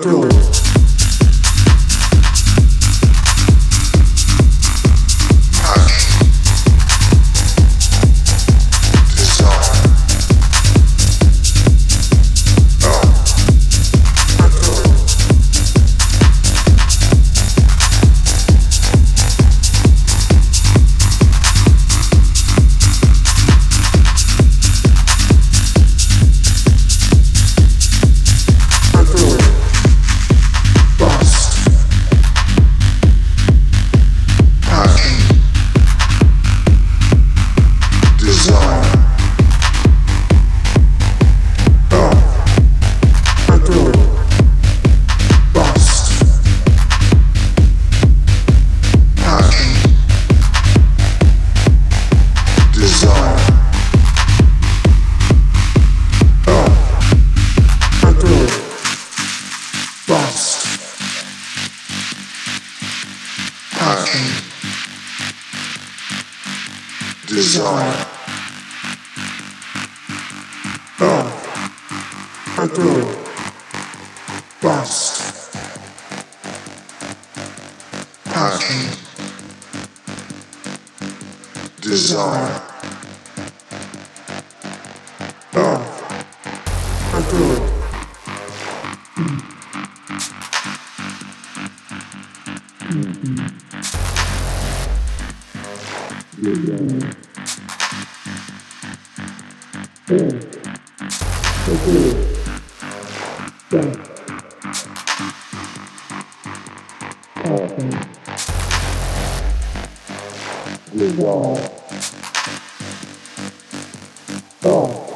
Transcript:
the. Boom.